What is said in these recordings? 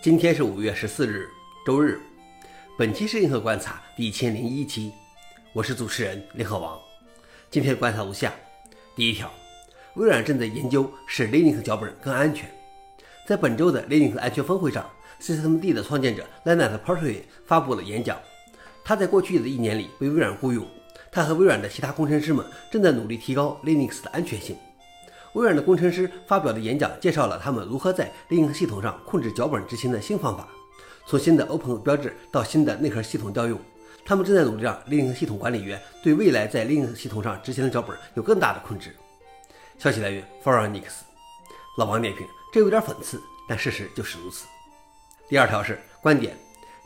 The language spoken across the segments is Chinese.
今天是五月十四日，周日。本期是硬核观察第一千零一期，我是主持人联合王。今天的观察如下：第一条，微软正在研究使 Linux 脚本更安全。在本周的 Linux 安全峰会上，Systemd 的创建者 Leonard Portway 发布了演讲。他在过去的一年里被微软雇佣，他和微软的其他工程师们正在努力提高 Linux 的安全性。微软的工程师发表的演讲介绍了他们如何在 Linux 系统上控制脚本执行的新方法，从新的 Open 标志到新的内核系统调用。他们正在努力让 Linux 系统管理员对未来在 Linux 系统上执行的脚本有更大的控制。消息来源 f o r u n i x 老王点评：这有点讽刺，但事实就是如此。第二条是观点：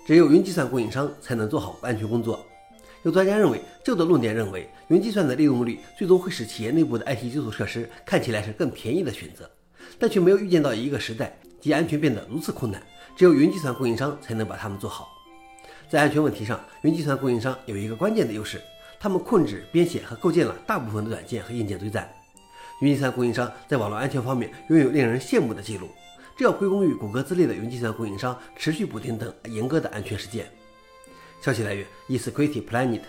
只有云计算供应商才能做好安全工作。有专家认为，旧的论点认为，云计算的利用率最终会使企业内部的 IT 基础设施看起来是更便宜的选择，但却没有预见到一个时代，即安全变得如此困难，只有云计算供应商才能把它们做好。在安全问题上，云计算供应商有一个关键的优势，他们控制、编写和构建了大部分的软件和硬件堆栈。云计算供应商在网络安全方面拥有令人羡慕的记录，这要归功于谷歌之类的云计算供应商持续补丁等严格的安全实践。消息来源：eSecurity Planet。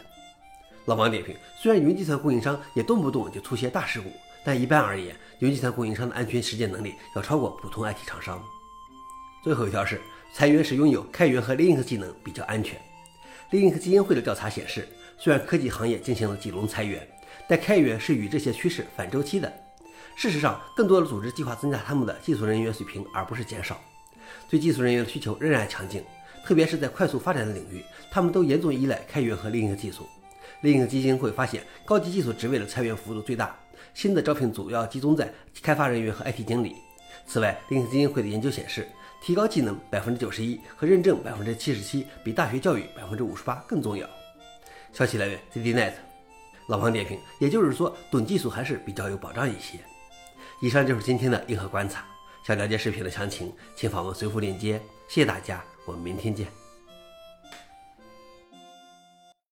老王点评：虽然云计算供应商也动不动就出现大事故，但一般而言，云计算供应商的安全实践能力要超过普通 IT 厂商。最后一条是，裁员时拥有开源和 Linux 技能比较安全。Linux 基金会的调查显示，虽然科技行业进行了几轮裁员，但开源是与这些趋势反周期的。事实上，更多的组织计划增加他们的技术人员水平，而不是减少。对技术人员的需求仍然强劲。特别是在快速发展的领域，他们都严重依赖开源和另一个技术。另一个基金会发现，高级技术职位的裁员幅度最大，新的招聘主要集中在开发人员和 IT 经理。此外，另一个基金会的研究显示，提高技能百分之九十一和认证百分之七十七比大学教育百分之五十八更重要。消息来源：CDNet。老王点评：也就是说，懂技术还是比较有保障一些。以上就是今天的硬核观察。想了解视频的详情，请访问随附链接。谢谢大家。我们明天见。